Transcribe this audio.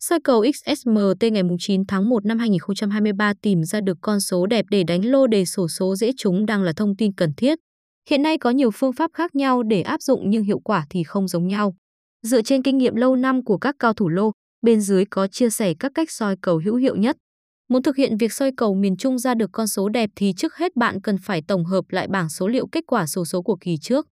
Soi cầu XSMT ngày 9 tháng 1 năm 2023 tìm ra được con số đẹp để đánh lô đề sổ số dễ trúng đang là thông tin cần thiết. Hiện nay có nhiều phương pháp khác nhau để áp dụng nhưng hiệu quả thì không giống nhau. Dựa trên kinh nghiệm lâu năm của các cao thủ lô, bên dưới có chia sẻ các cách soi cầu hữu hiệu nhất. Muốn thực hiện việc soi cầu miền Trung ra được con số đẹp thì trước hết bạn cần phải tổng hợp lại bảng số liệu kết quả sổ số của kỳ trước.